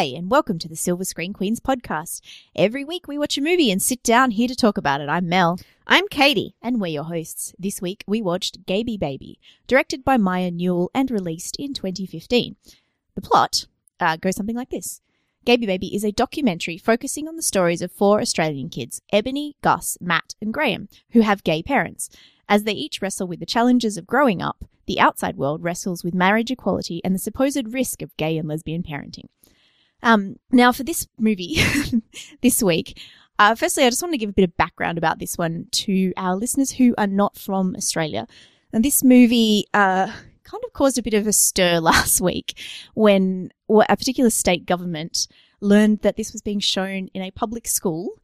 Hi, and welcome to the Silver Screen Queens podcast. Every week we watch a movie and sit down here to talk about it. I'm Mel. I'm Katie. And we're your hosts. This week we watched Gayby Baby, directed by Maya Newell and released in 2015. The plot uh, goes something like this. Gayby Baby is a documentary focusing on the stories of four Australian kids, Ebony, Gus, Matt, and Graham, who have gay parents. As they each wrestle with the challenges of growing up, the outside world wrestles with marriage equality and the supposed risk of gay and lesbian parenting. Um, now, for this movie this week, uh, firstly, I just want to give a bit of background about this one to our listeners who are not from Australia. And this movie uh, kind of caused a bit of a stir last week when a particular state government learned that this was being shown in a public school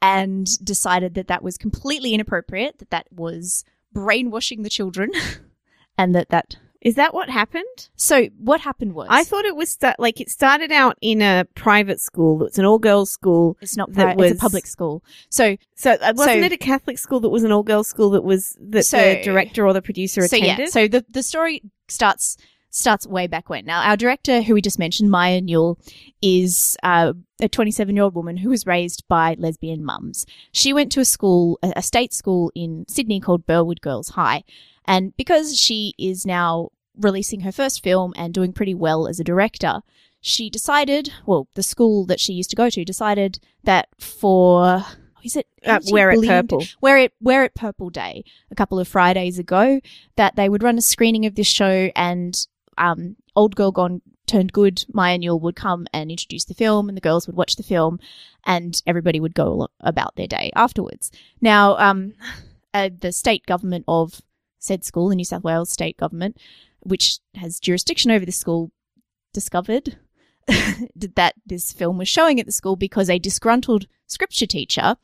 and decided that that was completely inappropriate, that that was brainwashing the children, and that that is that what happened? So what happened was I thought it was st- like it started out in a private school. It's an all girls school. It's not that was, it's a public school. So so uh, wasn't so, it a Catholic school that was an all girls school that was that so, the director or the producer so attended? Yeah, so the the story starts starts way back when. Now, our director, who we just mentioned, Maya Newell, is uh, a 27 year old woman who was raised by lesbian mums. She went to a school, a state school in Sydney called Burwood Girls High. And because she is now releasing her first film and doing pretty well as a director, she decided, well, the school that she used to go to decided that for is it uh, wear it purple. Wear it wear it purple day a couple of fridays ago that they would run a screening of this show and um, old girl gone turned good maya newell would come and introduce the film and the girls would watch the film and everybody would go about their day afterwards. Now um, uh, the state government of said school, the New South Wales state government, which has jurisdiction over the school, discovered that this film was showing at the school because a disgruntled scripture teacher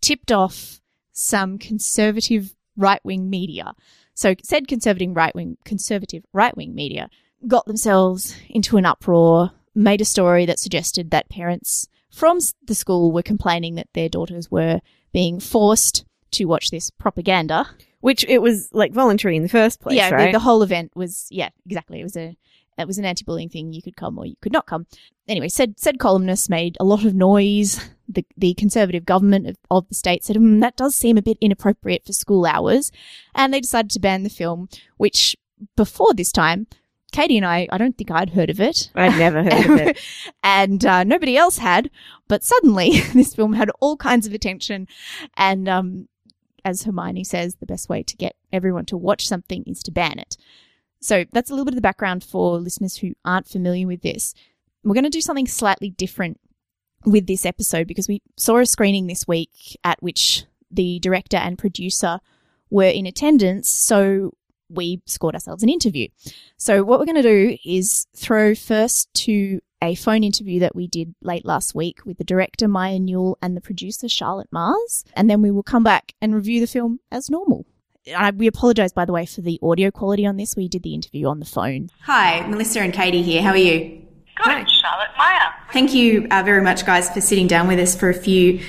tipped off some conservative right wing media. So said conservative right wing conservative right wing media got themselves into an uproar, made a story that suggested that parents from the school were complaining that their daughters were being forced to watch this propaganda which it was like voluntary in the first place. Yeah, right? the, the, whole event was yeah, exactly. It was a it was an anti-bullying thing. You could come or you could not come. Anyway, said said columnists made a lot of noise. The the conservative government of, of the state said mm, that does seem a bit inappropriate for school hours, and they decided to ban the film. Which before this time. Katie and I, I don't think I'd heard of it. I'd never heard of it. and uh, nobody else had. But suddenly, this film had all kinds of attention. And um, as Hermione says, the best way to get everyone to watch something is to ban it. So that's a little bit of the background for listeners who aren't familiar with this. We're going to do something slightly different with this episode because we saw a screening this week at which the director and producer were in attendance. So we scored ourselves an interview. So what we're going to do is throw first to a phone interview that we did late last week with the director Maya Newell and the producer Charlotte Mars, and then we will come back and review the film as normal. I, we apologise, by the way, for the audio quality on this. We did the interview on the phone. Hi, Melissa and Katie here. How are you? Good, Hi. Charlotte Maya. Thank you uh, very much, guys, for sitting down with us for a few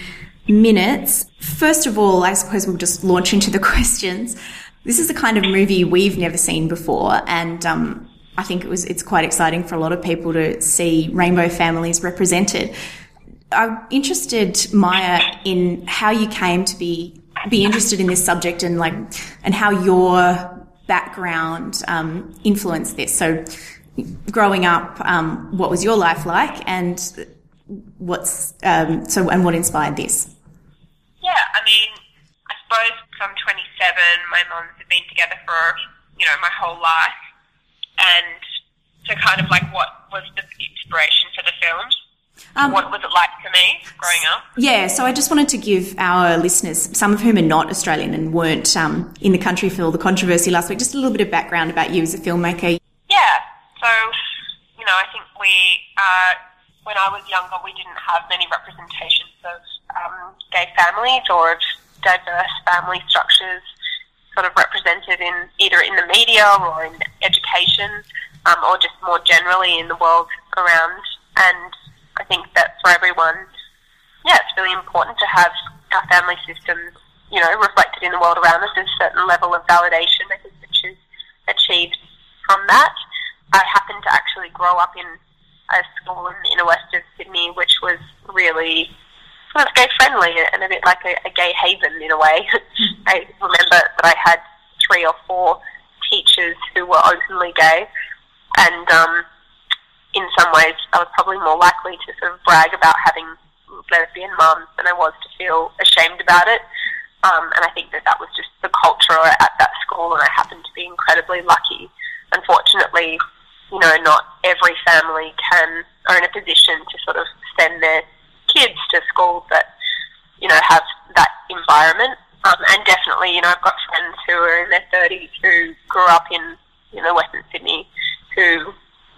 minutes. First of all, I suppose we'll just launch into the questions. This is the kind of movie we've never seen before, and um, I think it was it's quite exciting for a lot of people to see rainbow families represented. I'm interested, Maya, in how you came to be be interested in this subject and like and how your background um, influenced this. So, growing up, um, what was your life like, and what's um, so and what inspired this? Yeah, I mean, I suppose I'm 27. My mums have been together for you know my whole life and so kind of like what was the inspiration for the film? Um, what was it like for me growing up? Yeah, so I just wanted to give our listeners, some of whom are not Australian and weren't um, in the country for all the controversy last week, just a little bit of background about you as a filmmaker. Yeah, so, you know, I think we, uh, when I was younger, we didn't have many representations of um, gay families or of diverse family structures sort of represented in either in the media or in education um, or just more generally in the world around. And I think that for everyone, yeah, it's really important to have our family systems, you know, reflected in the world around us. There's a certain level of validation, I think, which is achieved from that. I happened to actually grow up in a school in the inner west of Sydney, which was really sort of gay friendly and a bit like a, a gay haven in a way. I remember that I had three or four teachers who were openly gay, and um, in some ways, I was probably more likely to sort of brag about having lesbian mums than I was to feel ashamed about it. Um, and I think that that was just the culture at that school, and I happened to be incredibly lucky. Unfortunately, you know, not every family can are in a position to sort of send their kids to schools that you know have that environment. Um, and definitely, you know, I've got friends who are in their 30s who grew up in you know Western Sydney who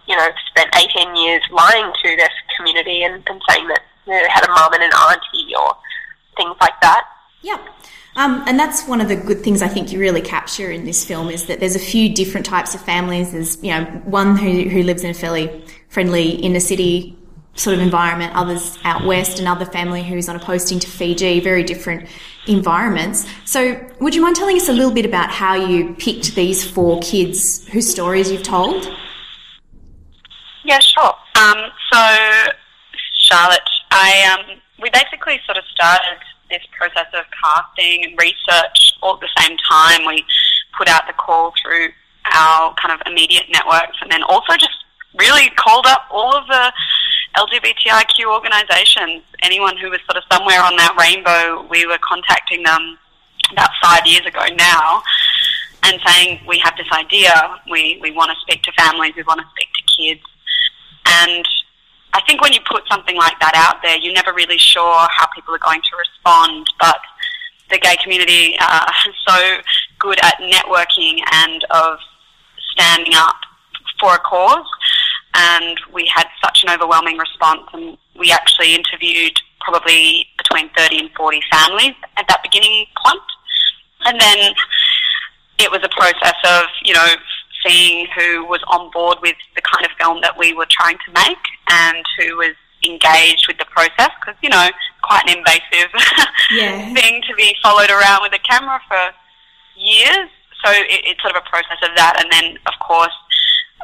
you know spent 18 years lying to their community and, and saying that they had a mum and an auntie or things like that. Yeah. Um, and that's one of the good things I think you really capture in this film is that there's a few different types of families. There's, you know, one who, who lives in a fairly friendly inner city sort of environment, others out west, another family who's on a posting to Fiji, very different environments. So, would you mind telling us a little bit about how you picked these four kids whose stories you've told? Yeah, sure. Um, so, Charlotte, I um, we basically sort of started this process of casting and research all at the same time. We put out the call through our kind of immediate networks and then also just really called up all of the LGBTIQ organisations. Anyone who was sort of somewhere on that rainbow, we were contacting them about five years ago now and saying, we have this idea, we, we want to speak to families, we want to speak to kids. And I think when you put something like that out there, you're never really sure how people are going to respond. But the gay community uh, is so good at networking and of standing up for a cause. And we had such an overwhelming response, and we actually interviewed probably between 30 and 40 families at that beginning point. And then it was a process of, you know, seeing who was on board with the kind of film that we were trying to make and who was engaged with the process because you know quite an invasive yeah. thing to be followed around with a camera for years. So it, it's sort of a process of that, and then of course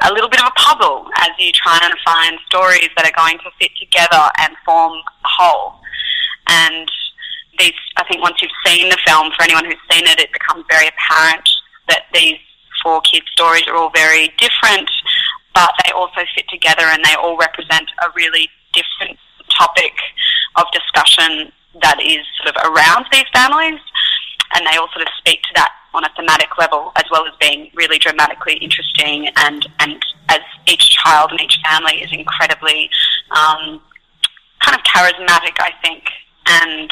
a little bit of a puzzle as you try and find stories that are going to fit together and form a whole. And these, I think, once you've seen the film, for anyone who's seen it, it becomes very apparent that these four kids' stories are all very different, but they also fit together and they all represent a really different topic of discussion that is sort of around these families. And they all sort of speak to that on a thematic level, as well as being really dramatically interesting. And, and as each child and each family is incredibly um, kind of charismatic, I think. And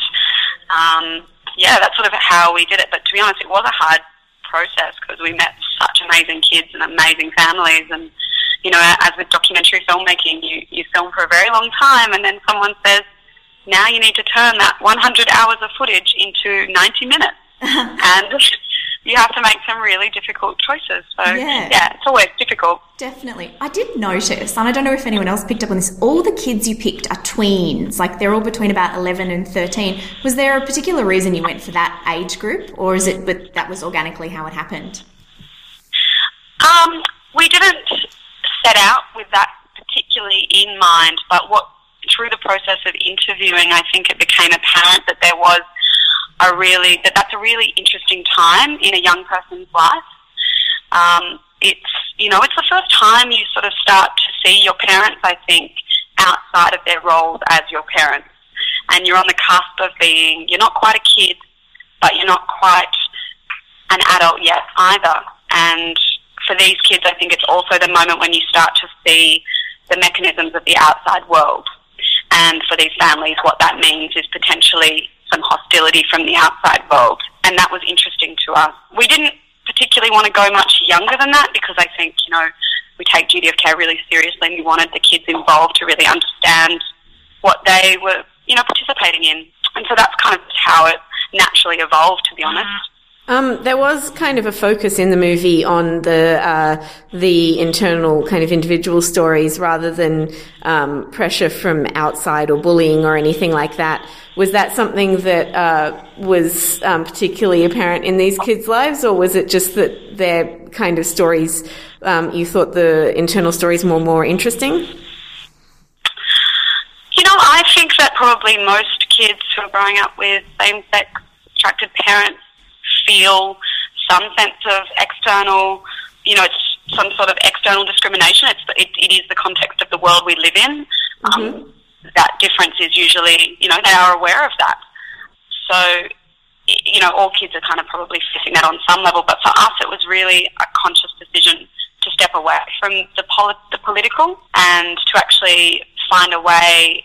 um, yeah, that's sort of how we did it. But to be honest, it was a hard process because we met such amazing kids and amazing families. And, you know, as with documentary filmmaking, you, you film for a very long time and then someone says, now you need to turn that 100 hours of footage into 90 minutes. and you have to make some really difficult choices. So, yeah. yeah, it's always difficult. Definitely. I did notice, and I don't know if anyone else picked up on this, all the kids you picked are tweens. Like, they're all between about 11 and 13. Was there a particular reason you went for that age group, or is it but that was organically how it happened? Um, we didn't set out with that particularly in mind, but what through the process of interviewing, I think it became apparent that there was a really that that's a really interesting time in a young person's life. Um, it's you know it's the first time you sort of start to see your parents. I think outside of their roles as your parents, and you're on the cusp of being you're not quite a kid, but you're not quite an adult yet either. And for these kids, I think it's also the moment when you start to see the mechanisms of the outside world. And for these families, what that means is potentially some hostility from the outside world. And that was interesting to us. We didn't particularly want to go much younger than that because I think, you know, we take duty of care really seriously and we wanted the kids involved to really understand what they were, you know, participating in. And so that's kind of how it naturally evolved, to be honest. Um, there was kind of a focus in the movie on the uh, the internal kind of individual stories rather than um, pressure from outside or bullying or anything like that. Was that something that uh, was um, particularly apparent in these kids' lives, or was it just that their kind of stories um, you thought the internal stories were more interesting? You know, I think think that probably most kids who are growing up with same-sex attracted parents feel some sense of external, you know, it's some sort of external discrimination. It's it, it is the context of the world we live in. Um, mm-hmm. Um, that difference is usually, you know, they are aware of that. So, you know, all kids are kind of probably facing that on some level. But for us, it was really a conscious decision to step away from the, poli- the political and to actually find a way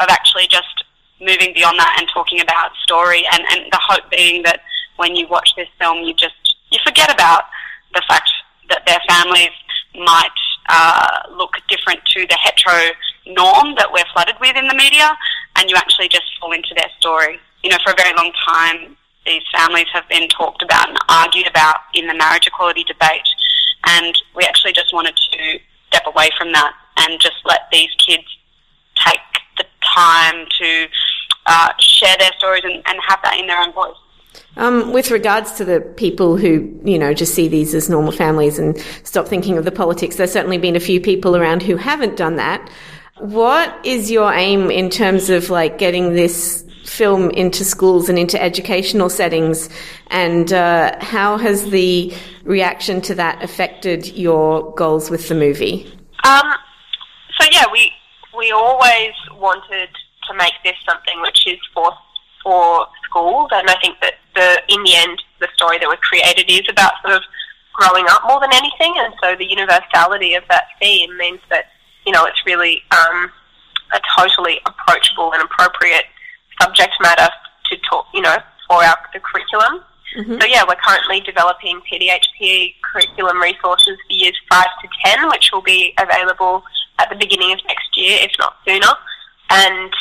of actually just moving beyond that and talking about story and, and the hope being that when you watch this film you just you forget about the fact that their families might uh, look different to the hetero norm that we're flooded with in the media and you actually just fall into their story. You know, for a very long time these families have been talked about and argued about in the marriage equality debate and we actually just wanted to step away from that and just let these kids take the time to uh, share their stories and, and have that in their own voice. Um, with regards to the people who, you know, just see these as normal families and stop thinking of the politics, there's certainly been a few people around who haven't done that. What is your aim in terms of like getting this film into schools and into educational settings? And uh, how has the reaction to that affected your goals with the movie? Um, so yeah, we we always wanted to make this something which is for for schools, and I think that the in the end the story that was created is about sort of growing up more than anything, and so the universality of that theme means that you know it's really um, a totally approachable and appropriate subject matter to talk, you know, for our the curriculum. Mm-hmm. So yeah, we're currently developing PDHPE curriculum resources for years five to ten, which will be available at the beginning of next year, if not sooner. And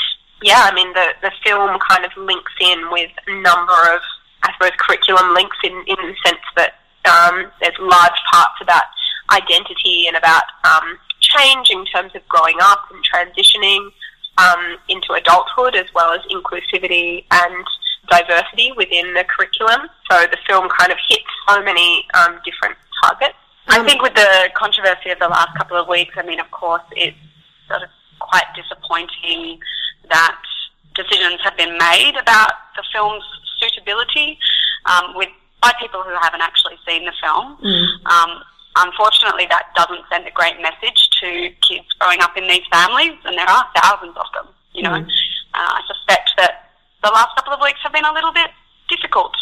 yeah, I mean the the film kind of links in with a number of I suppose curriculum links in in the sense that um, there's large parts about identity and about um, change in terms of growing up and transitioning um, into adulthood, as well as inclusivity and diversity within the curriculum. So the film kind of hits so many um, different targets. I think with the controversy of the last couple of weeks, I mean, of course, it's sort of quite disappointing that decisions have been made about the film's suitability um, with by people who haven't actually seen the film. Mm. Um, unfortunately, that doesn't send a great message to kids growing up in these families, and there are thousands of them. You know, mm. uh, I suspect that the last couple of weeks have been a little bit difficult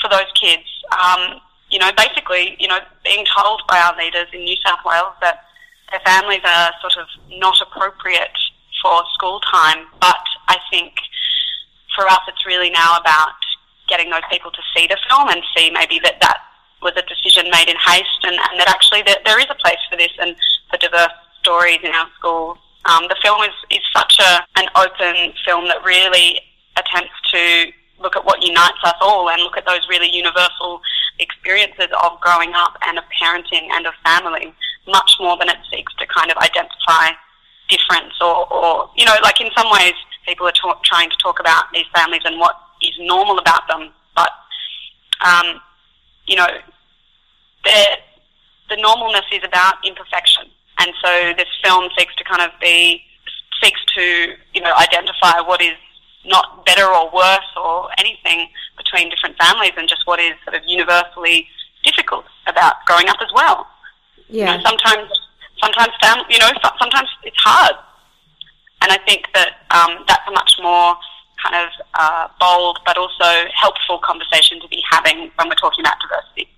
for those kids. Um, you know, basically, you know, being told by our leaders in New South Wales that their families are sort of not appropriate for school time. But I think for us, it's really now about getting those people to see the film and see maybe that that was a decision made in haste and, and that actually that there is a place for this and for diverse stories in our schools. Um, the film is, is such a, an open film that really attempts to look at what unites us all and look at those really universal experiences of growing up and of parenting and of family much more than it seeks to kind of identify difference or, or you know, like in some ways people are ta- trying to talk about these families and what is normal about them, but um, you know, the normalness is about imperfection. And so this film seeks to kind of be, seeks to, you know, identify what is not better or worse or anything between different families and just what is sort of universally difficult about growing up as well. Yeah. You know, sometimes, sometimes, fam- you know, sometimes it's hard. And I think that um, that's a much more kind of uh, bold but also helpful conversation to be having when we're talking about diversity.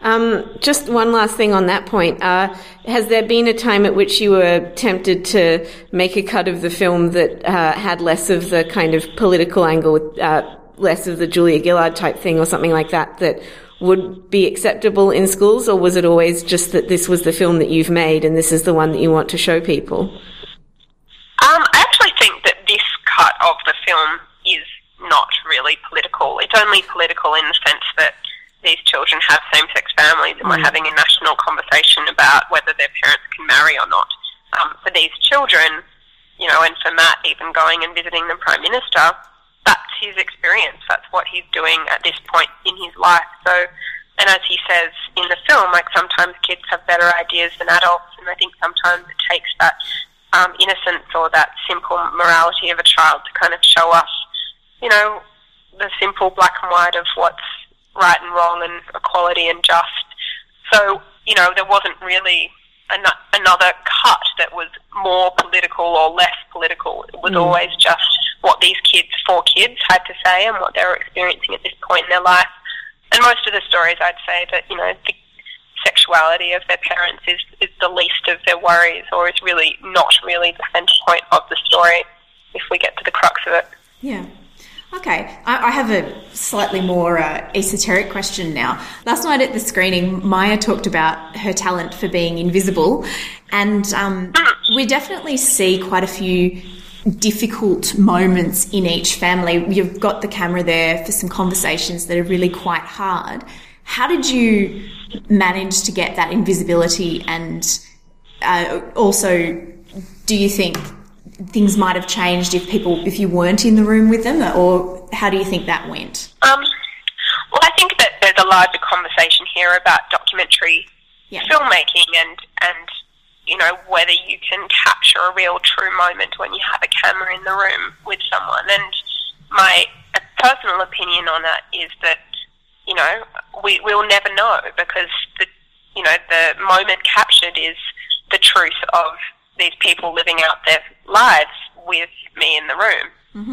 Um, just one last thing on that point. Uh, has there been a time at which you were tempted to make a cut of the film that uh, had less of the kind of political angle, uh, less of the Julia Gillard type thing or something like that, that would be acceptable in schools, or was it always just that this was the film that you've made and this is the one that you want to show people? Um, I actually think that this cut of the film is not really political. It's only political in the sense that these children have same-sex families, and mm. we're having a national conversation about whether their parents can marry or not. Um, for these children, you know, and for Matt even going and visiting the Prime Minister, that's his experience. That's what he's doing at this point in his life. So, and as he says in the film, like sometimes kids have better ideas than adults, and I think sometimes it takes that um, innocence or that simple morality of a child to kind of show us, you know, the simple black and white of what's right and wrong and equality and just. So, you know, there wasn't really an- another cut that was more political or less political. It was mm. always just what these kids, four kids, had to say and what they were experiencing at this point in their life. And most of the stories, I'd say that, you know, the sexuality of their parents is, is the least of their worries or is really not really the centre point of the story if we get to the crux of it. Yeah. Okay, I, I have a slightly more uh, esoteric question now. Last night at the screening, Maya talked about her talent for being invisible, and um, we definitely see quite a few difficult moments in each family. You've got the camera there for some conversations that are really quite hard. How did you manage to get that invisibility, and uh, also, do you think things might have changed if people if you weren't in the room with them or how do you think that went Um, well, I think that there's a larger conversation here about documentary Yeah. filmmaking and and you know whether you can capture a real true moment when you have a camera in the room with someone. And my personal opinion on that is that you know we we'll never know because the you know the moment captured is the truth of these people living out their lives with me in the room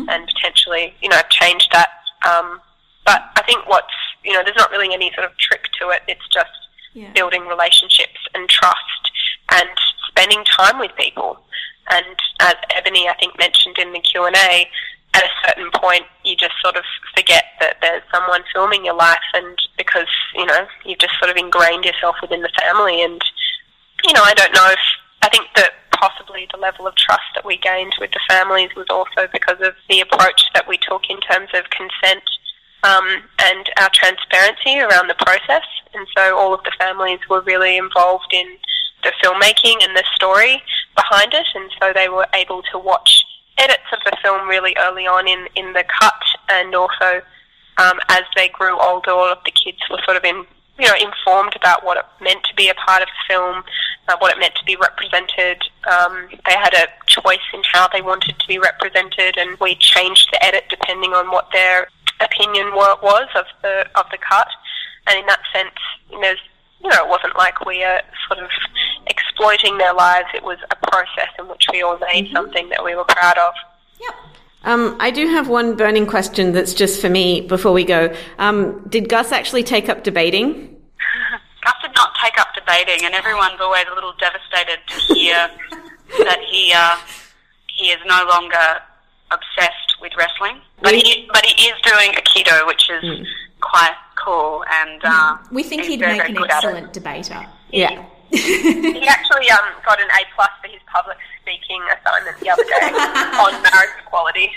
and potentially you know change that. Um, but I think what's you know there's not really any sort of trick to it. It's just Yeah. building relationships and trust and spending time with people. And as Ebony, I think, mentioned in the Q and A, at a certain point, you just sort of forget that there's someone filming your life, and because you know you've just sort of ingrained yourself within the family. And you know, I don't know if I think that possibly the level of trust that we gained with the families was also because of the approach that we took in terms of consent um, and our transparency around the process. And so all of the families were really involved in the filmmaking and the story behind it. And so they were able to watch edits of the film really early on in, in the cut and also um, as they grew older, all of the kids were sort of in, you know, informed about what it meant to be a part of the film, uh, what it meant to be represented. Um, they had a choice in how they wanted to be represented, and we changed the edit depending on what their opinion was of the of the cut. And in that sense, you know, you know, it wasn't like we are sort of exploiting their lives. It was a process in which we all made something that we were proud of. yep Um, I do have one burning question that's just for me before we go. Um, did Gus actually take up debating? Gus did not take up debating, and everyone's always a little devastated to hear that he uh, he is no longer obsessed with wrestling. But he but he is doing Aikido, which is quite cool, and uh, we think he's he'd very, make very an good at it. excellent debater Yeah. He actually um, got an A plus for his public speaking assignment the other day on marriage equality.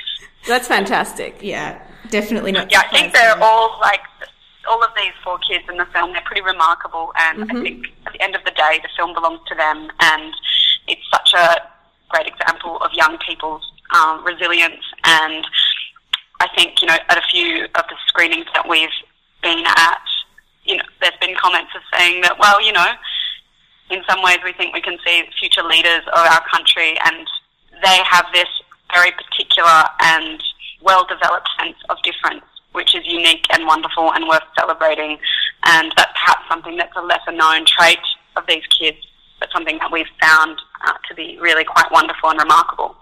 That's fantastic. yeah definitely not Yeah, I think they're all like all of these four kids in the film. They're pretty remarkable, and I think at the end of the day, the film belongs to them, and it's such a great example of young people's um, resilience. And I think you know at a few of the screenings that we've been at, you know, there's been comments of saying that well, you know, in some ways we think we can see future leaders of our country, and they have this very particular and well developed sense of difference, which is unique and wonderful and worth celebrating. And that's perhaps something that's a lesser known trait of these kids, but something that we've found uh, to be really quite wonderful and remarkable.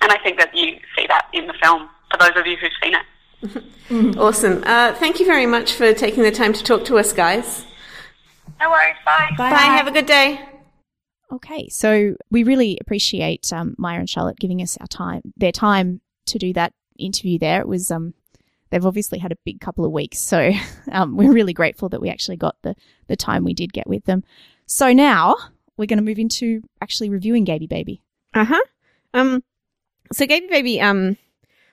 And I think that you see that in the film for those of you who've seen it. Awesome. Uh, thank you very much for taking the time to talk to us, guys. No worries, bye. Bye. Have a good day. Okay, so we really appreciate um, Maya and Charlotte giving us our time, their time to do that interview. There, it was um, they've obviously had a big couple of weeks, so um, we're really grateful that we actually got the the time we did get with them. So now we're going to move into actually reviewing Gayby Baby. Uh huh. Um, so Gayby Baby, um,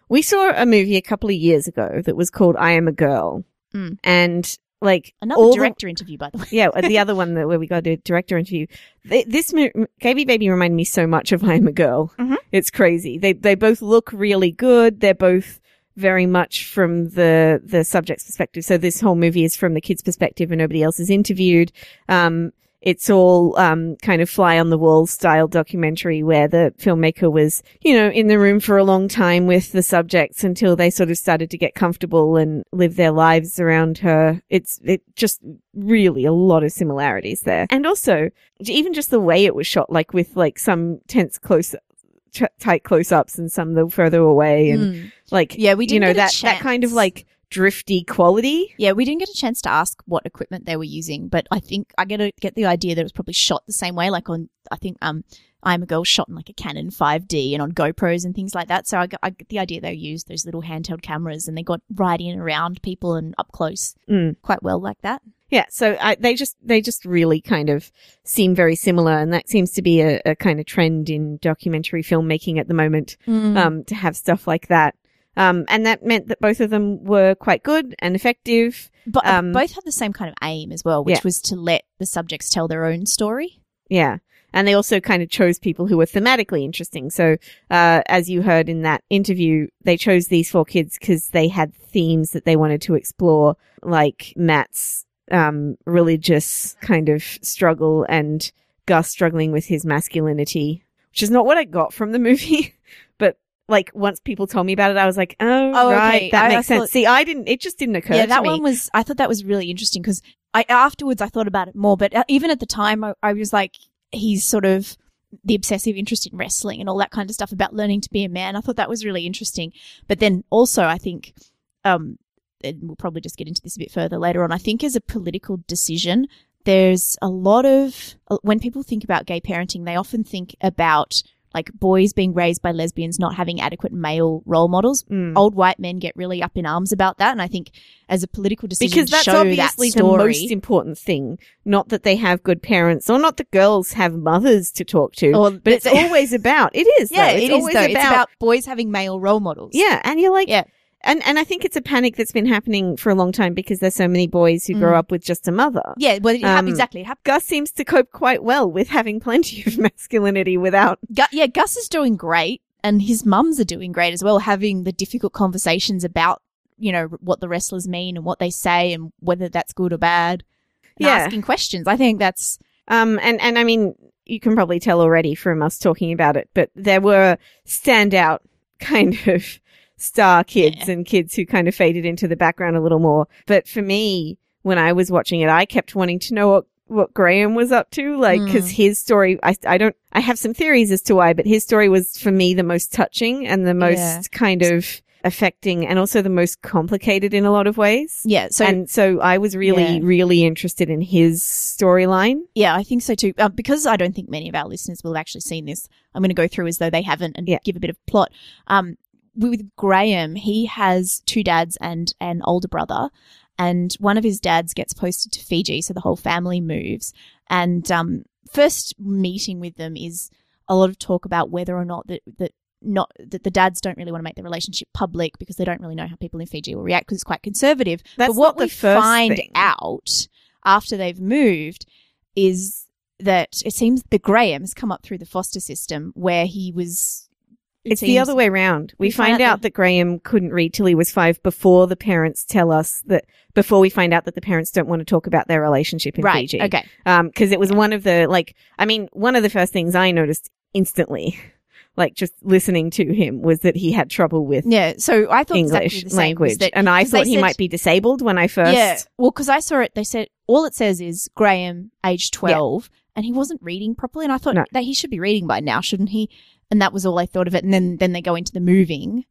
we saw a movie a couple of years ago that was called I Am a Girl, Mm. and like Another all the- director interview, by the way. yeah, the other one that where we got a director interview. Th- This Gayby Baby reminded me so much of I Am a Girl. Mhm. It's crazy. They they both look really good. They're both very much from the the subject's perspective. So this whole movie is from the kid's perspective, and nobody else is interviewed. Um, it's all um, kind of fly on the wall style documentary where the filmmaker was, you know, in the room for a long time with the subjects until they sort of started to get comfortable and live their lives around her. It's it just really a lot of similarities there, and also even just the way it was shot, like with like some tense close. T- tight close-ups and some the further away and Mm. like Yeah, we you know that that kind of like drifty quality Yeah, we didn't get a chance to ask what equipment they were using, but I think I get a, get the idea that it was probably shot the same way. Like on, I think um, I'm a girl shot in like a Canon 5D and on GoPros and things like that. So I, I get the idea they used those little handheld cameras and they got right in around people and up close Mm. quite well like that. Yeah, so I, they just they just really kind of seem very similar, and that seems to be a, a kind of trend in documentary filmmaking at the moment. Mm. Um, to have stuff like that, um, and that meant that both of them were quite good and effective. But um, both had the same kind of aim as well, which Yeah. was to let the subjects tell their own story. Yeah. And they also kind of chose people who were thematically interesting. So, uh, as you heard in that interview, they chose these four kids because they had themes that they wanted to explore, like Matt's, um, religious kind of struggle and Gus struggling with his masculinity, which is not what I got from the movie. Like once people told me about it, I was like, oh, Oh, right. okay. That I- I makes sense. thought- See, I didn't, it just didn't occur yeah, that me. one was. I thought that was really interesting because I afterwards I thought about it more, but uh, even at the time I, I was like, he's sort of the obsessive interest in wrestling and all that kind of stuff about learning to be a man. I thought that was really interesting. But then also I think, um, and we'll probably just get into this a bit further later on. I think as a political decision, there's a lot of uh, when people think about gay parenting, they often think about like boys being raised by lesbians not having adequate male role models. Mm. Old white men get really up in arms about that, and I think as a political decision because that's obviously that the most important thing. Not that they have good parents, or not that girls have mothers to talk to, Or but it's always about. It is, yeah, though. it it's always though. it's about boys having male role models. yeah, and you're like, Yeah. And and I think it's a panic that's been happening for a long time because there's so many boys who grow Mm. up with just a mother. yeah. Well, Um, exactly. Gus seems to cope quite well with having plenty of masculinity without. Gu- yeah, Gus is doing great, and his mums are doing great as well, having the difficult conversations about you know what the wrestlers mean and what they say and whether that's good or bad. Yeah. asking questions. I think that's Um, and and I mean, you can probably tell already from us talking about it, but there were standout kind of star kids and kids who kind of faded into the background a little more. But for me, when I was watching it, I kept wanting to know what what Graham was up to, like, Mm. because his story, I, I don't, I have some theories as to why, but his story was for me the most touching and the most Yeah. kind of affecting and also the most complicated in a lot of ways. yeah. So and so I was really, Yeah. really interested in his storyline. Yeah, I think so too. Um, because I don't think many of our listeners will have actually seen this, I'm going to go through as though they haven't and Yeah. give a bit of plot. Um, with Graham, he has two dads and an older brother, and one of his dads gets posted to Fiji, so the whole family moves. And um, first meeting with them is a lot of talk about whether or not that that not that the dads don't really want to make the relationship public because they don't really know how people in Fiji will react because it's quite conservative. That's but what we find thing. out after they've moved is that it seems the Graham has come up through the foster system where he was. It It's the other way around. We, we find out that Graham couldn't read till he was five before the parents tell us that, before we find out that the parents don't want to talk about their relationship in Right. Fiji. Okay. Um, cause it was one of the, like, I mean, one of the first things I noticed instantly, like just listening to him was that he had trouble with Yeah. So I thought English exactly language. that- and I thought he said- might be disabled when I first. Yeah. Well, because I saw it, they said all it says is Graham, age twelve, and he wasn't reading properly, and I thought No. that he should be reading by now, shouldn't he? And that was all I thought of it. And then then they go into the moving,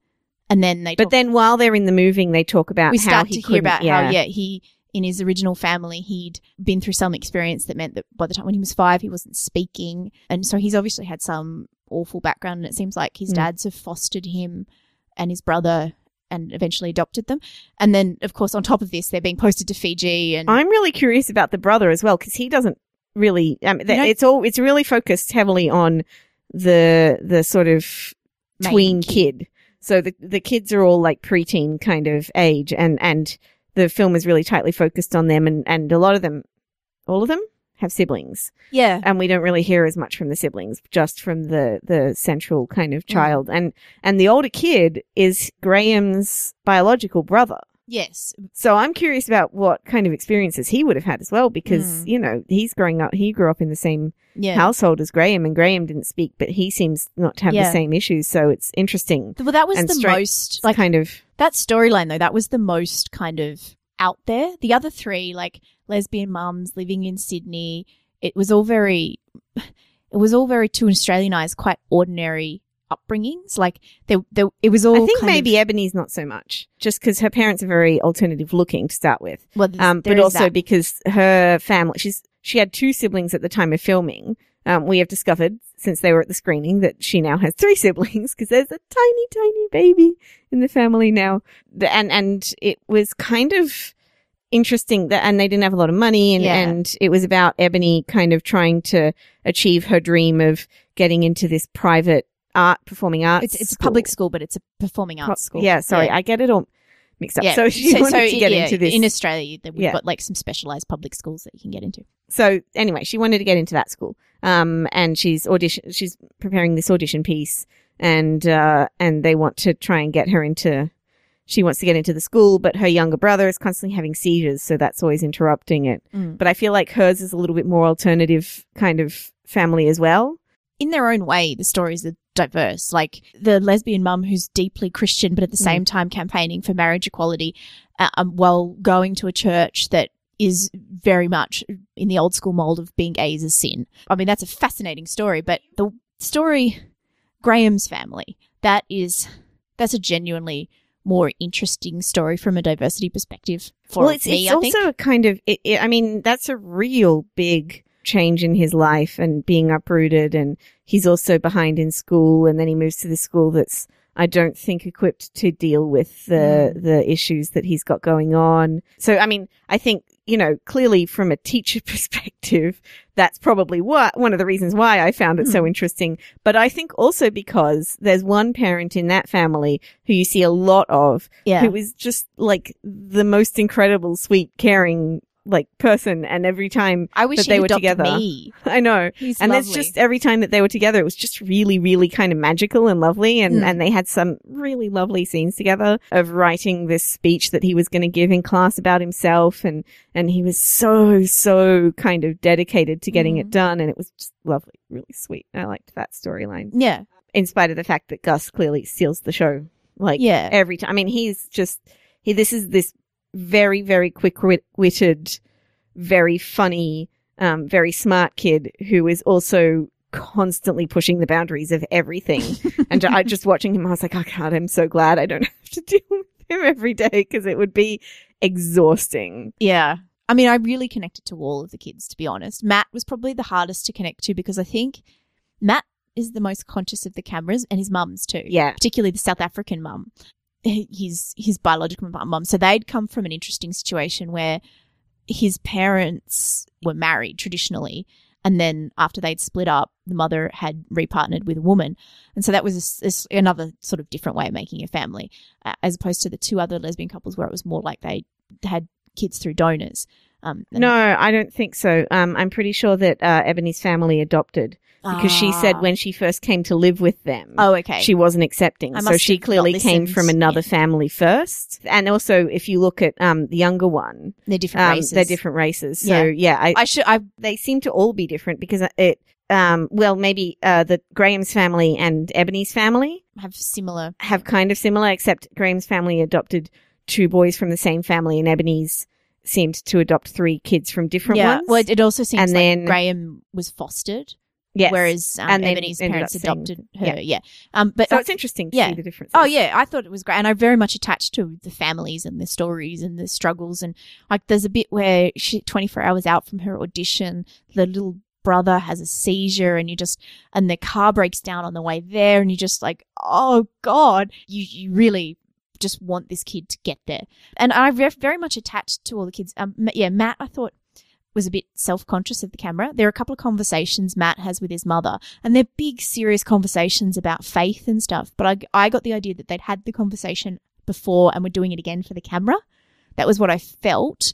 and then they But then while they're in the moving, they talk about we how start to hear about how yeah he in his original family he'd been through some experience that meant that by the time when he was five he wasn't speaking and so he's obviously had some awful background and it seems like his Mm. dads have fostered him and his brother and eventually adopted them and then of course on top of this they're being posted to Fiji and I'm really curious about the brother as well because he doesn't really. Um, th- know- it's all. It's really focused heavily on the the sort of tween kid. kid. So the the kids are all like preteen kind of age, and and the film is really tightly focused on them, and and a lot of them, all of them have siblings, yeah and we don't really hear as much from the siblings, just from the the central kind of child, and and the older kid is Graham's biological brother. Yes. So I'm curious about what kind of experiences he would have had as well, because Mm. you know he's growing up. He grew up in the same Yeah. household as Graham, and Graham didn't speak, but he seems not to have the same issues. So it's interesting. Well, that was the straight- most like kind of that storyline though. That was the most kind of out there. The other three, like lesbian mums living in Sydney, it was all very, it was all very too Australianized, quite ordinary upbringings. Like there, there, it was all. I think maybe of, Ebony's not so much, just because her parents are very alternative looking to start with. well, Um, but also that. because her family, she's she had two siblings at the time of filming. Um, we have discovered since they were at the screening that she now has three siblings because there's a tiny, tiny baby in the family now, and and it was kind of interesting that, and they didn't have a lot of money, and Yeah. and it was about Ebony kind of trying to achieve her dream of getting into this private art performing arts. it's it's a public school, but it's a performing arts school. Yeah, sorry, I get it all mixed up. Yeah. So she wanted to get yeah, into this in Australia. We've Yeah. got like some specialized public schools that you can get into. so anyway, she wanted to get into that school. Um, and she's audition, she's preparing this audition piece and, uh, and they want to try and get her into, she wants to get into the school, but her younger brother is constantly having seizures. So that's always interrupting it. Mm. But I feel like hers is a little bit more alternative kind of family as well. In their own way, the stories are diverse. Like the lesbian mum who's deeply Christian, but at the Mm. same time campaigning for marriage equality, uh, um, while going to a church that is very much in the old school mold of being gay is a sin. I mean, that's a fascinating story, but the story, Graham's family, that is, that's a genuinely more interesting story from a diversity perspective for well, it's, me, it's also a kind of, it, it, I mean, that's a real big change in his life and being uprooted. And he's also behind in school. And then he moves to the school that's, I don't think equipped to deal with the, Mm. the issues that he's got going on. So, I mean, I think, you know, clearly from a teacher perspective, that's probably what, one of the reasons why I found it Hmm. so interesting. But I think also because there's one parent in that family who you see a lot of Yeah. who is just like the most incredible, sweet, caring, like person. And every time I wish that they were together. me. I know. He's and lovely. it's just every time that they were together, it was just really, really kind of magical and lovely. And, Mm. and they had some really lovely scenes together of writing this speech that he was going to give in class about himself. And, and he was so, so kind of dedicated to getting it Mm. done. And it was just lovely, really sweet. I liked that storyline yeah. in spite of the fact that Gus clearly steals the show. Like Yeah. every time. I mean, he's just he. This is this very very quick witted, very funny, um, very smart kid who is also constantly pushing the boundaries of everything. and I just watching him, I was like, oh god, I'm so glad I don't have to deal with him every day because it would be exhausting. Yeah. I mean, I really connected to all of the kids, to be honest. Matt was probably the hardest to connect to because I think Matt is the most conscious of the cameras and his mum's too. Yeah. Particularly the South African mum, his, his biological mum. So they'd come from an interesting situation where his parents were married traditionally. And then after they'd split up, the mother had repartnered with a woman. And so that was a a another sort of different way of making a family, uh, as opposed to the two other lesbian couples where it was more like they had kids through donors. Um, No, I don't think so. Um, I'm pretty sure that uh, Ebony's family adopted because she said Ah. when she first came to live with them, Oh, okay. she wasn't accepting. So she clearly came from another Yeah. family first. And also, if you look at um, the younger one, they're different um, races. they're different races. So yeah, I, I should. I they seem to all be different because it. Um, well, maybe uh, the Graham's family and Ebony's family have similar. have kind of similar, except Graham's family adopted two boys from the same family, and Ebony's seemed to adopt three kids from different yeah. ones. Well, it, it also seems And like then- Graham was fostered, yes. whereas um, Ebony's parents adopted her. Yeah. Um. But so I- it's interesting to yeah. see the differences. Oh yeah, I thought it was great, and I very much attached to the families and the stories and the struggles, and like there's a bit where she 24 hours out from her audition, the little brother has a seizure, and you just and the car breaks down on the way there, and you just like, oh god, you you really just want this kid to get there, and I ve- very much attached to all the kids. Um, yeah, Matt, I thought was a bit self-conscious of the camera. There are a couple of conversations Matt has with his mother, and they're big, serious conversations about faith and stuff. But I, I got the idea that they'd had the conversation before and were doing it again for the camera. That was what I felt.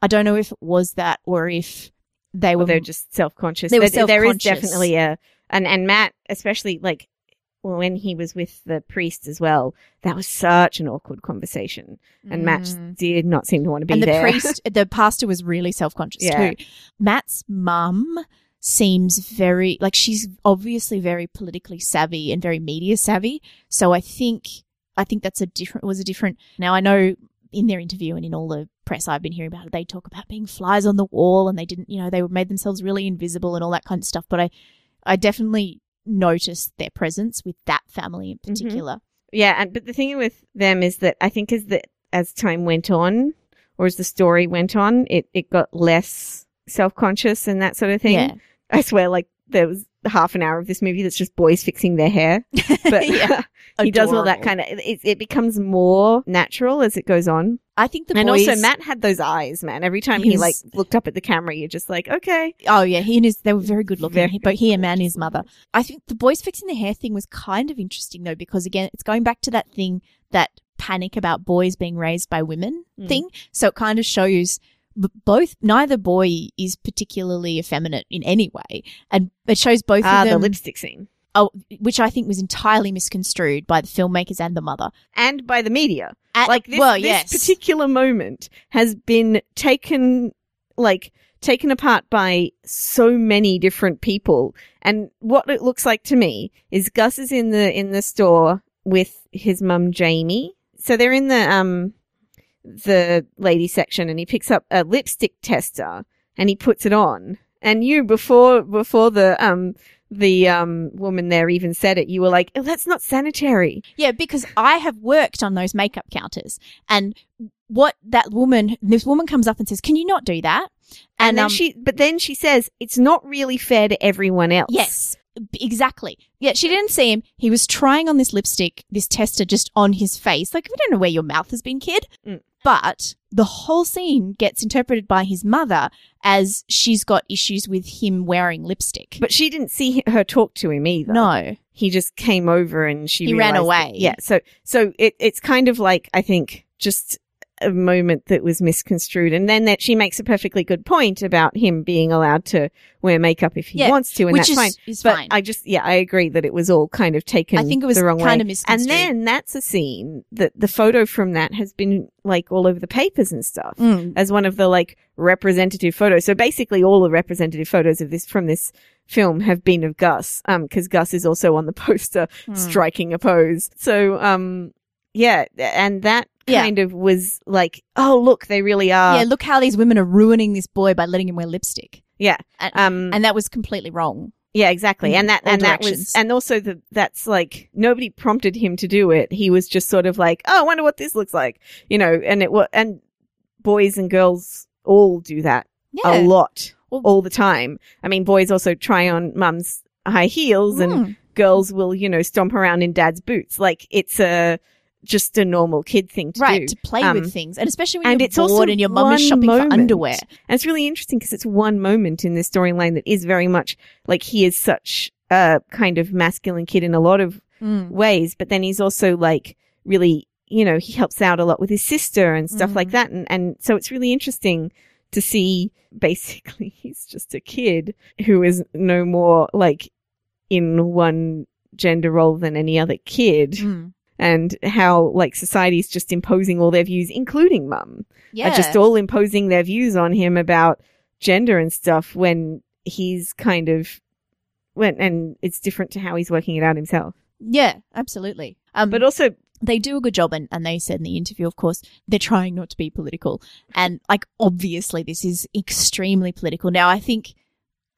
I don't know if it was that or if they were. Well, they're just self conscious. They were There is definitely a and and Matt especially like when he was with the priest as well, that was such an awkward conversation. And Matt Mm. did not seem to want to be and the there. priest, the pastor was really self conscious Yeah. too. Matt's mum seems very like she's obviously very politically savvy and very media savvy. So I think I think that's a different was a different. Now I know in their interview and in all the press I've been hearing about it, they talk about being flies on the wall and they didn't, you know, they made themselves really invisible and all that kind of stuff. But I, I definitely noticed their presence with that family in Mm-hmm. particular. Yeah, and but the thing with them is that I think as the as time went on, or as the story went on, it it got less self conscious and that sort of thing. Yeah. I swear, like there was half an hour of this movie that's just boys fixing their hair, but Yeah. he does all that kind of. It, it becomes more natural as it goes on, I think the and boys, also Matt had those eyes, man. Every time he His- like looked up at the camera, you're just like, okay, Oh yeah, he and his they were very good looking. Very He- but he and man his mother. I think the boys fixing the hair thing was kind of interesting though because again, it's going back to that thing that panic about boys being raised by women Mm. thing. So it kind of shows both neither boy is particularly effeminate in any way, and it shows both ah, of the lipstick scene, oh, which I think was entirely misconstrued by the filmmakers and the mother. and by the media. At- like this, well, this yes, particular moment has been taken like taken apart by so many different people. And what it looks like to me is gus is in the in the store with his mum jamie. So they're in the um the lady section and he picks up a lipstick tester and he puts it on. And you before before the um the um woman there even said it you were like oh that's not sanitary Yeah, because I have worked on those makeup counters, and what that woman, this woman comes up and says, "Can you not do that?" And, then um, she, but then she says it's not really fair to everyone else. Yes, exactly. Yeah, she didn't see him. He was trying on this lipstick, this tester just on his face. Like, we don't know where your mouth has been, kid. Mm. But the whole scene gets interpreted by his mother as she's got issues with him wearing lipstick. but she didn't see her talk to him either. no. he just came over and she He ran away. that- yeah, so so it it's kind of like I think just a moment that was misconstrued, and then that she makes a perfectly good point about him being allowed to wear makeup if he Yeah, wants to, and which that's is, fine. is But fine. I just, yeah, I agree that it was all kind of taken. I think it was the wrong kind way. of misconstrued. And then that's a scene that the photo from that has been like all over the papers and stuff Mm. as one of the like representative photos. So basically, all the representative photos of this from this film have been of Gus, um, because Gus is also on the poster Hmm. striking a pose. So, um, yeah, and that Yeah. kind of was like, oh look, they really are. yeah, look how these women are ruining this boy by letting him wear lipstick. yeah. And, Um, and that was completely wrong. Yeah, exactly. And that and that was and also the that's like nobody prompted him to do it. He was just sort of like, "Oh, I wonder what this looks like." You know, and it was and boys and girls all do that Yeah. a lot Well- all the time. I mean, boys also try on mum's high heels and Mm. girls will, you know, stomp around in dad's boots. Like it's a just a normal kid thing to right do. to play Um, with things, and especially when and you're it's also bored and your mum is shopping moment. for underwear. And it's really interesting because it's one moment in this storyline that is very much like he is such a kind of masculine kid in a lot of Mm. ways, but then he's also like really, you know, he helps out a lot with his sister and stuff Mhm. like that. And, and so it's really interesting to see basically he's just a kid who is no more like in one gender role than any other kid Mm. And how like society's just imposing all their views, including mum Yeah, are just all imposing their views on him about gender and stuff when he's kind of when and it's different to how he's working it out himself. yeah, absolutely. Um, But also they do a good job, and, and they said in the interview, of course, they're trying not to be political, and like obviously this is extremely political. Now, I think,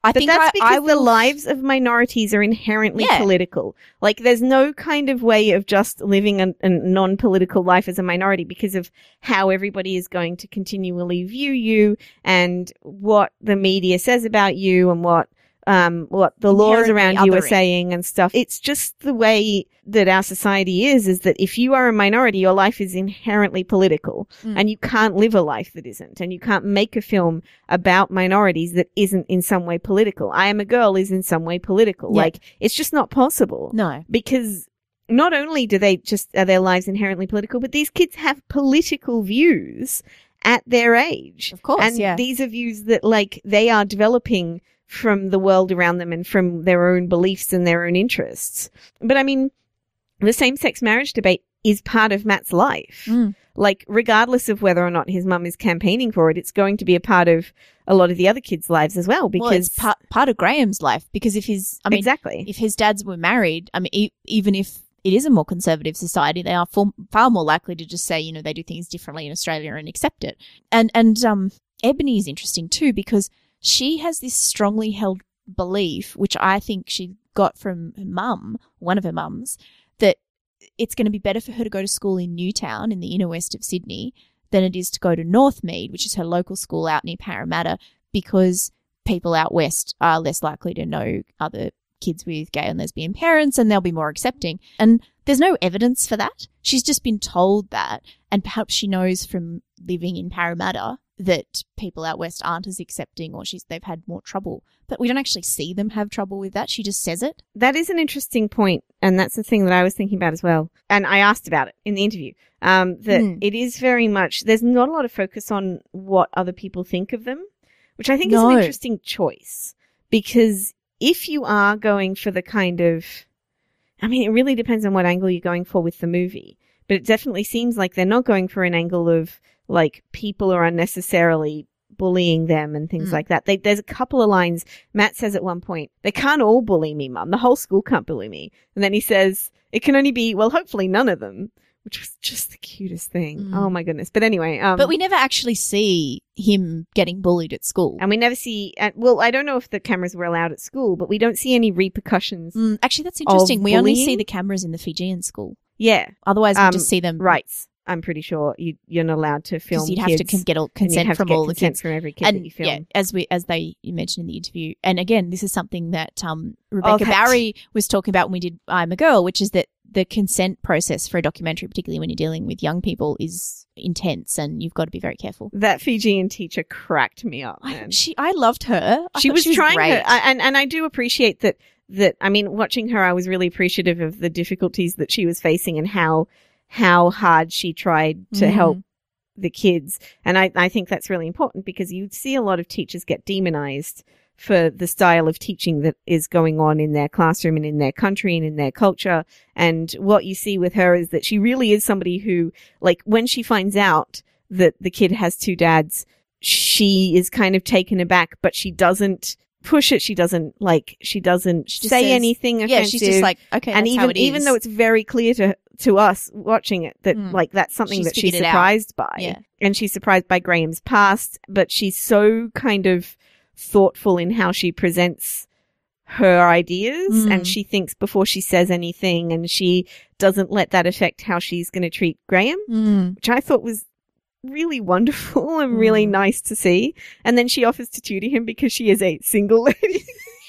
I but think that's I, because I will the lives of minorities are inherently Yeah. political. Like there's no kind of way of just living a, a non-political life as a minority because of how everybody is going to continually view you and what the media says about you and what um what the laws around you are saying and stuff. It's just the way that our society is is that if you are a minority your life is inherently political Mm. and you can't live a life that isn't and you can't make a film about minorities that isn't in some way political. I am a girl is in some way political. Yeah. Like it's just not possible no, because not only do they just are their lives inherently political, but these kids have political views at their age. of course, and yeah, these are views that like they are developing from the world around them and from their own beliefs and their own interests. But I mean, the same sex marriage debate is part of Matt's life. Mm. Like, regardless of whether or not his mum is campaigning for it, it's going to be a part of a lot of the other kids' lives as well. Because well, it's part part of Graham's life because if his, I mean, exactly, if his dads were married, I mean, e- even if it is a more conservative society, they are far, far more likely to just say, you know, they do things differently in Australia and accept it. And and um, Ebony is interesting too because she has this strongly held belief, which I think she got from her mum, one of her mums, that it's going to be better for her to go to school in Newtown in the inner west of Sydney than it is to go to Northmead, which is her local school out near Parramatta, because people out west are less likely to know other kids with gay and lesbian parents and they'll be more accepting. And there's no evidence for that. She's just been told that. And perhaps she knows from living in Parramatta that people out west aren't as accepting or she's they've had more trouble. But we don't actually see them have trouble with that. She just says it. that is an interesting point, and that's the thing that I was thinking about as well. And I asked about it in the interview. Um, that Hmm. it is very much there's not a lot of focus on what other people think of them, which I think is an interesting choice because if you are going for the kind of, I mean, it really depends on what angle you're going for with the movie, but it definitely seems like they're not going for an angle of like people are unnecessarily bullying them and things Mm. like that. They, there's a couple of lines Matt says at one point, they can't all bully me, mum. The whole school can't bully me. And then he says, it can only be, well, hopefully none of them, which was just the cutest thing. Mm. Oh my goodness. But anyway, um, But we never actually see him getting bullied at school. and we never see, uh, well, I don't know if the cameras were allowed at school, but we don't see any repercussions. Mm, actually, that's interesting. We only see the cameras in the Fijian school. Yeah. Otherwise, we Um, just see them Rights. I'm pretty sure you, you're not allowed to film you'd have to con- get all consent from get all the kids. from every kid that and you film. yeah, as we as they you mentioned in the interview, and again, this is something that um, Rebecca that- Barry was talking about when we did "I'm a Girl," which is that the consent process for a documentary, particularly when you're dealing with young people, is intense, and you've got to be very careful. That Fijian teacher cracked me up, I, she, I loved her. I she thought was, trying great. her, and and I do appreciate that. That I mean, watching her, I was really appreciative of the difficulties that she was facing and how how hard she tried to Mhm. help the kids. And I I think that's really important because you see a lot of teachers get demonized for the style of teaching that is going on in their classroom and in their country and in their culture. And what you see with her is that she really is somebody who, like, when she finds out that the kid has two dads, she is kind of taken aback, but she doesn't push it. She doesn't like. She doesn't She say says- anything. yeah, she's just like okay, and even even though it's very clear to to us watching it that Mm. like that's something She's that she's figured it out. surprised by, Yeah. and she's surprised by Graham's past, but she's so kind of thoughtful in how she presents her ideas Mm. and she thinks before she says anything and she doesn't let that affect how she's going to treat Graham Mm. which I thought was really wonderful and really Mm. nice to see. And then she offers to tutor him because she is a single lady.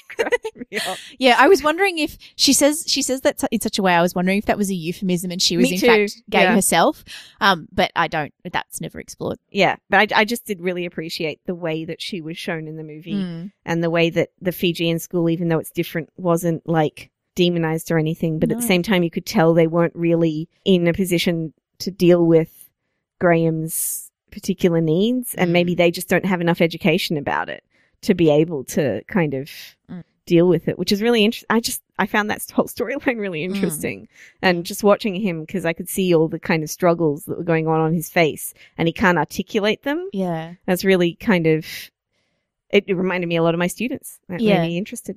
Cracked me up. Yeah, I was wondering if she says she says that in such a way. I was wondering if that was a euphemism and she was Me in too, fact gay yeah. herself. Um, but I don't. That's never explored. Yeah, but I, I just did really appreciate the way that she was shown in the movie Mm. and the way that the Fijian school, even though it's different, wasn't like demonized or anything. But at the same time, you could tell they weren't really in a position to deal with Graham's particular needs. And Mm. maybe they just don't have enough education about it to be able to kind of Mm. deal with it, which is really interesting. I just, I found that whole storyline really Mm. interesting. And just watching him, because I could see all the kind of struggles that were going on on his face and he can't articulate them. Yeah. That's really kind of, it, it reminded me a lot of my students. That Yeah. made me interested.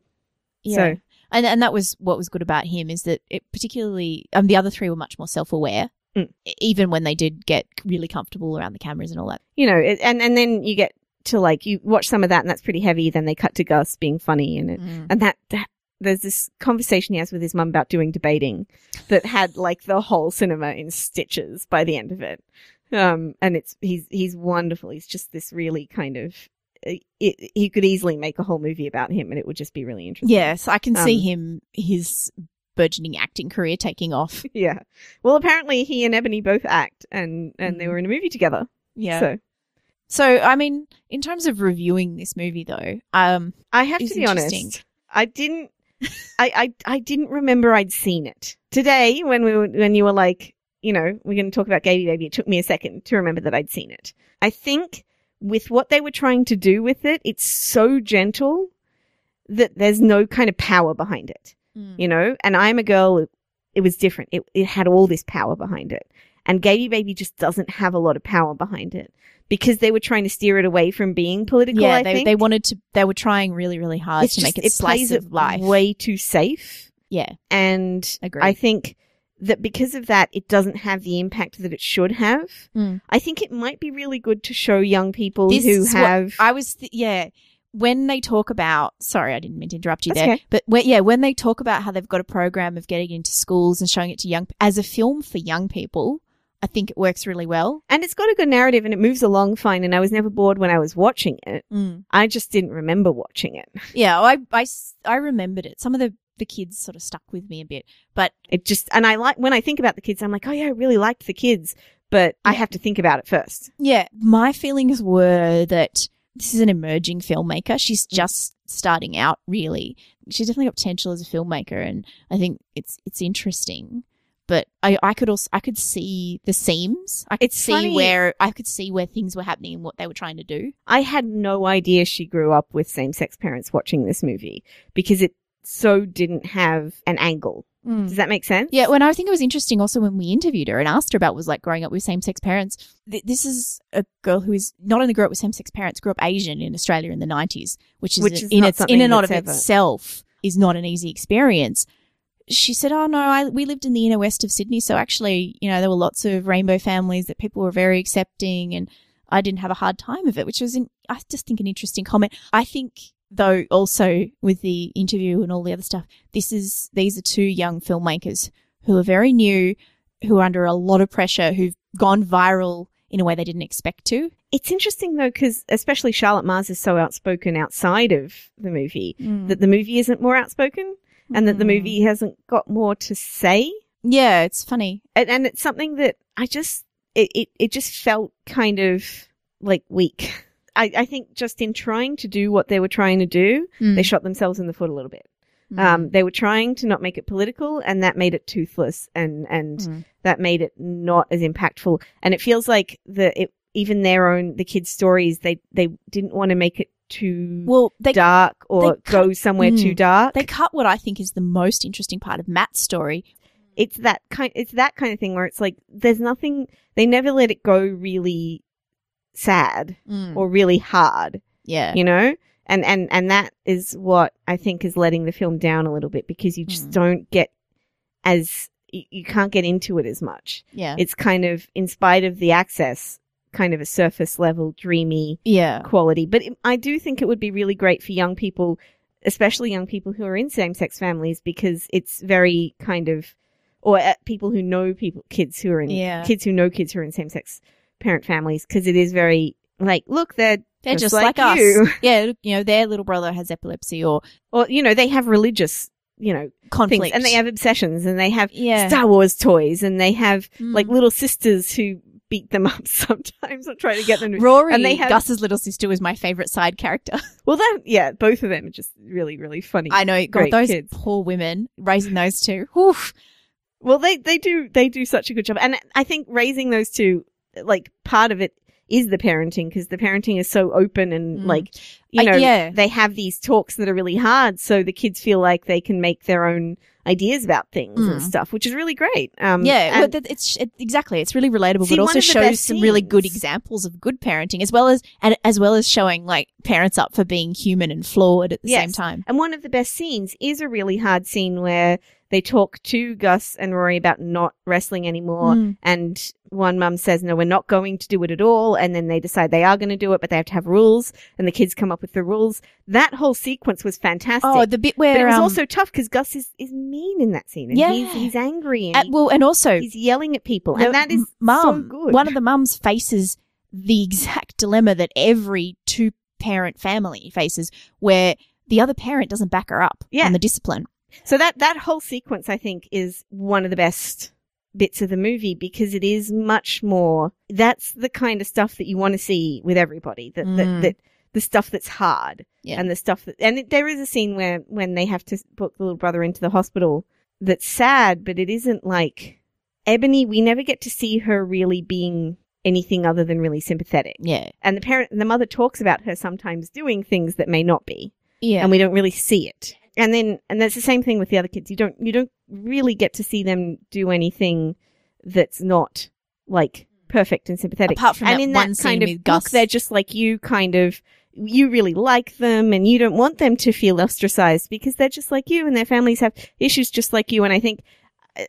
Yeah. So- and and that was what was good about him is that it particularly um the other three were much more self aware, Mm. even when they did get really comfortable around the cameras and all that. You know, it, and, and then you get to like, you watch some of that and that's pretty heavy. Then they cut to Gus being funny and it, Mm. and that, that, there's this conversation he has with his mum about doing debating that had like the whole cinema in stitches by the end of it. Um, and it's, he's, he's wonderful. He's just this really kind of, it, it, he could easily make a whole movie about him and it would just be really interesting. Yes, I can see Um, him his burgeoning acting career taking off. Yeah. Well, apparently he and Ebony both act and, and they Mhm. were in a movie together. Yeah. So So, I mean, in terms of reviewing this movie, though, um, I have to be honest. I didn't. I, I I didn't remember I'd seen it today when we were, when you were like, you know, we're going to talk about Gayby Baby. It took me a second to remember that I'd seen it. I think with what they were trying to do with it, it's so gentle that there's no kind of power behind it, you know. And I'm a girl it was different. It, it had all this power behind it. And Gayby Baby just doesn't have a lot of power behind it because they were trying to steer it away from being political. yeah, I they think. they wanted to. They were trying really, really hard It's to make just- it, slice plays of life. way too safe. yeah, And Agree. I think that because of that, it doesn't have the impact that it should have. Mm. I think it might be really good to show young people This who have. I was, th- yeah. When they talk about, sorry, I didn't mean to interrupt you That's there, okay. but when, yeah, when they talk about how they've got a program of getting into schools and showing it to young, as a film for young people, I think it works really well. and it's got a good narrative and it moves along fine. And I was never bored when I was watching it. Mm. I just didn't remember watching it. Yeah, I I remembered it. Some of the, the kids sort of stuck with me a bit, but It just, and I like, when I think about the kids, I'm like, oh yeah, I really liked the kids, but I have to think about it first. Yeah, my feelings were that this is an emerging filmmaker. She's mm. just starting out, really. She's definitely got potential as a filmmaker, and I think it's it's interesting. But I, I could also I could see the seams. I could It's see funny- where I could see where things were happening and what they were trying to do. I had no idea she grew up with same sex parents watching this movie because it so didn't have an angle. Hmm. Does that make sense? Yeah, when I think it was interesting also when we interviewed her and asked her about was like growing up with same sex parents. Th- this is a girl who is not only grew up with same sex parents, grew up Asian in Australia in the nineties, which is, Which is in its in and of ever- itself is not an easy experience. She said, "Oh no, I, we lived in the inner west of Sydney, so actually, you know, there were lots of rainbow families that people were very accepting, and I didn't have a hard time of it." Which was, in, I just think, an interesting comment. I think, though, also with the interview and all the other stuff, this is these are two young filmmakers who are very new, who are under a lot of pressure, who've gone viral in a way they didn't expect to. It's interesting though, because especially Charlotte Mars is so outspoken outside of the movie Mm. that the movie isn't more outspoken and that the Mm. movie hasn't got more to say. Yeah, it's funny. And, and it's something that I just, it, it, it just felt kind of like weak. I, I think just in trying to do what they were trying to do, Mm. they shot themselves in the foot a little bit. Um, they were trying to not make it political, and that made it toothless, and and Mm. that made it not as impactful. And it feels like the it, even their own the kids' stories they they didn't want to make it too well, they dark or they go somewhere too Mm. dark. they cut what I think is the most interesting part of Matt's story. it's that kind it's that kind of thing where it's like there's nothing they never let it go really sad or really hard yeah, you know? And and and that is what i think is letting the film down a little bit because you just Mm. don't get as you, can't get into it as much. Yeah, it's kind of in spite of the access kind of a surface level dreamy yeah, quality. But it, i do think it would be really great for young people especially young people who are in same-sex families because it's very kind of or uh, people who know people kids who are in Yeah. kids who know kids who are in same-sex parent families because it is very like look they're They're just just, like like, you. us. Yeah, you know, their little brother has epilepsy or or you know they have religious you know conflicts and they have obsessions and they have yeah, Star Wars toys and they have Mm. like little sisters who beat them up sometimes or try to get them to Rory, and they have- Gus's little sister, was my favorite side character. well that yeah both of them are just really really funny I know, God, those kids. poor women raising those two. Oof. Well, they they do they do such a good job, and I think raising those two, like part of it is the parenting because the parenting is so open and Mm. like you know yeah. they have these talks that are really hard, so the kids feel like they can make their own ideas about things and Mm. stuff, which is really great. Um, Yeah, well, it's it, exactly. It's really relatable, See, but also shows some really good examples of good parenting, as well as and as well as showing like parents up for being human and flawed at the Yes. same time. And one of the best scenes is a really hard scene where they talk to Gus and Rory about not wrestling anymore. Mm. And one mum says, no, we're not going to do it at all. And then they decide they are going to do it, but they have to have rules. And the kids come up with the rules. That whole sequence was fantastic. Oh, the bit where but it was um, also tough because Gus is, is mean in that scene. And Yeah. he's, he's angry and well, and also he's yelling at people. And that is mum, so good. one of the mums faces the exact dilemma that every two parent family faces, where the other parent doesn't back her up Yeah. on the discipline. So that that whole sequence, I think, is one of the best bits of the movie because it is much more. That's the kind of stuff that you want to see with everybody. That Mm. that, that the stuff that's hard Yeah. and the stuff that and it, there is a scene where when they have to book the little brother into the hospital that's sad, but it isn't like Ebony. We never get to see her really being anything other than really sympathetic. Yeah, And the parent, the mother talks about her sometimes doing things that may not be yeah, and we don't really see it. And then, and that's the same thing with the other kids. You don't, you don't really get to see them do anything that's not like perfect and sympathetic. Apart from and that in one that scene kind of Gus. they're just like you, kind of. You really like them, and you don't want them to feel ostracized because they're just like you, and their families have issues just like you. And I think,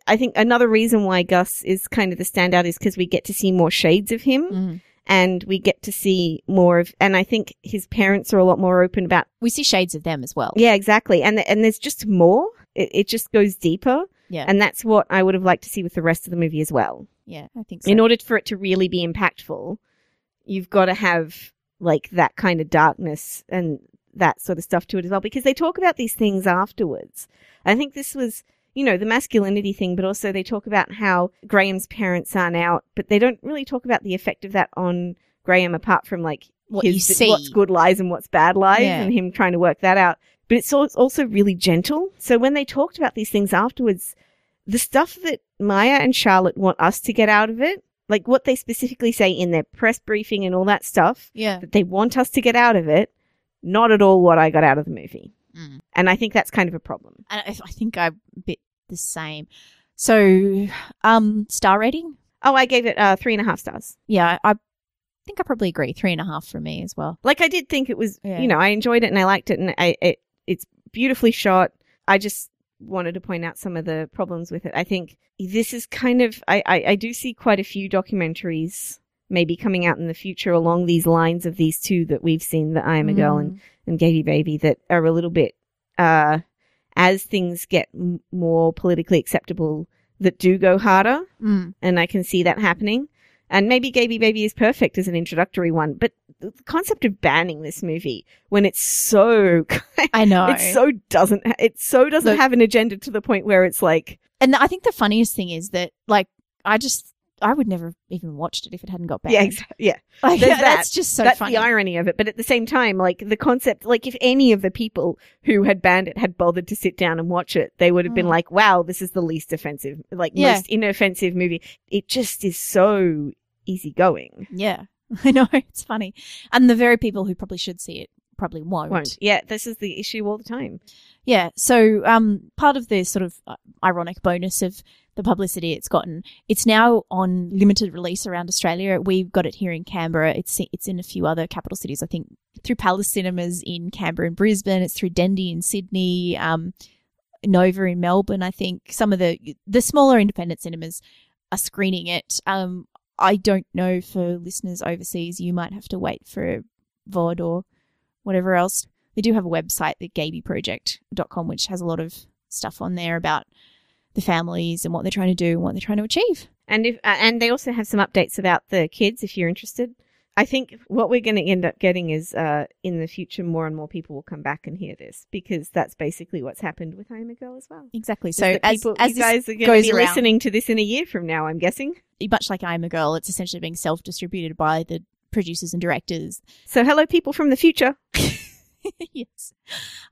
I think another reason why Gus is kind of the standout is because we get to see more shades of him, Mhm. And we get to see more of. And I think his parents are a lot more open about We see shades of them as well. yeah, exactly. And and there's just more. It, it just goes deeper, Yeah. and that's what I would have liked to see with the rest of the movie as well. yeah, I think so. In order for it to really be impactful, you've got to have like that kind of darkness and that sort of stuff to it as well, because they talk about these things afterwards. I think this was. You know, the masculinity thing, but also they talk about how Graham's parents aren't out, but they don't really talk about the effect of that on Graham apart from like What his, you see. what's good lies and what's bad lies Yeah. and him trying to work that out. But it's it's also really gentle. So when they talked about these things afterwards, the stuff that Maya and Charlotte want us to get out of it, like what they specifically say in their press briefing and all that stuff yeah. that they want us to get out of it, not at all what I got out of the movie. Mm. And I think that's kind of a problem. And I, I think I'm a bit the same. So, um, star rating? Oh, I gave it uh, three and a half stars. Yeah, I think I probably agree. Three and a half for me as well. Like I did think it was, Yeah. you know, I enjoyed it and I liked it and I, it, it's beautifully shot. I just wanted to point out some of the problems with it. I think this is kind of, I, I, I do see quite a few documentaries maybe coming out in the future along these lines of these two that we've seen, that I Am a Girl and, Mm. and Gayby Baby that are a little bit, uh, as things get m- more politically acceptable that do go harder Mm. and I can see that happening. And maybe Gayby Baby is perfect as an introductory one, but the concept of banning this movie when it's so I know. it so doesn't it so doesn't Look- have an agenda to the point where it's like and I think the funniest thing is that, like, I just, I would never have even watched it if it hadn't got banned. yeah exactly yeah Like, There's that's just so that's funny. the irony of it but at the same time like the concept like if any of the people who had banned it had bothered to sit down and watch it they would have been Mm. like wow this is the least offensive like Yeah. most inoffensive movie it just is so easygoing Yeah, I know. It's funny. And the very people who probably should see it probably won't. won't yeah this is the issue all the time Yeah. So, um, part of the sort of uh, ironic bonus of the publicity it's gotten, it's now on limited release around Australia. We've got it here in Canberra. It's it's in a few other capital cities. I think through Palace Cinemas in Canberra and Brisbane. It's through Dendy in Sydney. Um, Nova in Melbourne. I think some of the the smaller independent cinemas are screening it. Um, I don't know for listeners overseas. You might have to wait for VOD or whatever else. They do have a website, the gaybyproject.com, which has a lot of stuff on there about the families and what they're trying to do and what they're trying to achieve. And if uh, and they also have some updates about the kids if you're interested. I think what we're going to end up getting is uh, in the future more and more people will come back and hear this because that's basically what's happened with I Am a Girl as well. Exactly. So as, people, as you guys are going to be around- listening to this in a year from now, I'm guessing. much like I'm a Girl, it's essentially being self-distributed by the producers and directors. So hello, people from the future. yes.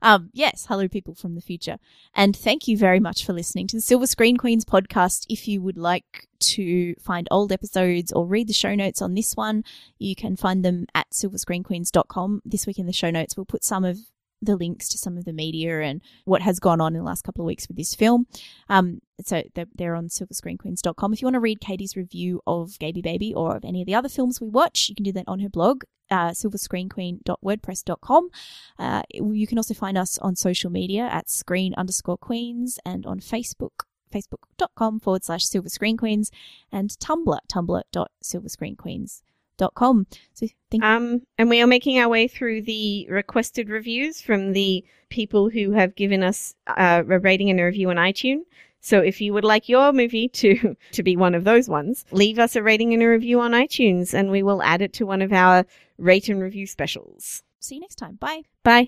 Um, yes. Hello, people from the future. And thank you very much for listening to the Silver Screen Queens podcast. If you would like to find old episodes or read the show notes on this one, you can find them at silverscreenqueens.com. This week in the show notes, we'll put some of the links to some of the media and what has gone on in the last couple of weeks with this film. Um, so they're, they're on silverscreenqueens.com. If you want to read Katie's review of Gayby Baby or of any of the other films we watch, you can do that on her blog, uh, silverscreenqueen.wordpress.com. Uh, you can also find us on social media at screen underscore queens and on Facebook, facebook.com forward slash silver screen queens and Tumblr, tumblr.silverscreenqueens.com. So thank Um, and we are making our way through the requested reviews from the people who have given us uh, a rating and a review on iTunes. So if you would like your movie to to be one of those ones, leave us a rating and a review on iTunes, and we will add it to one of our rate and review specials. see you next time. Bye. Bye.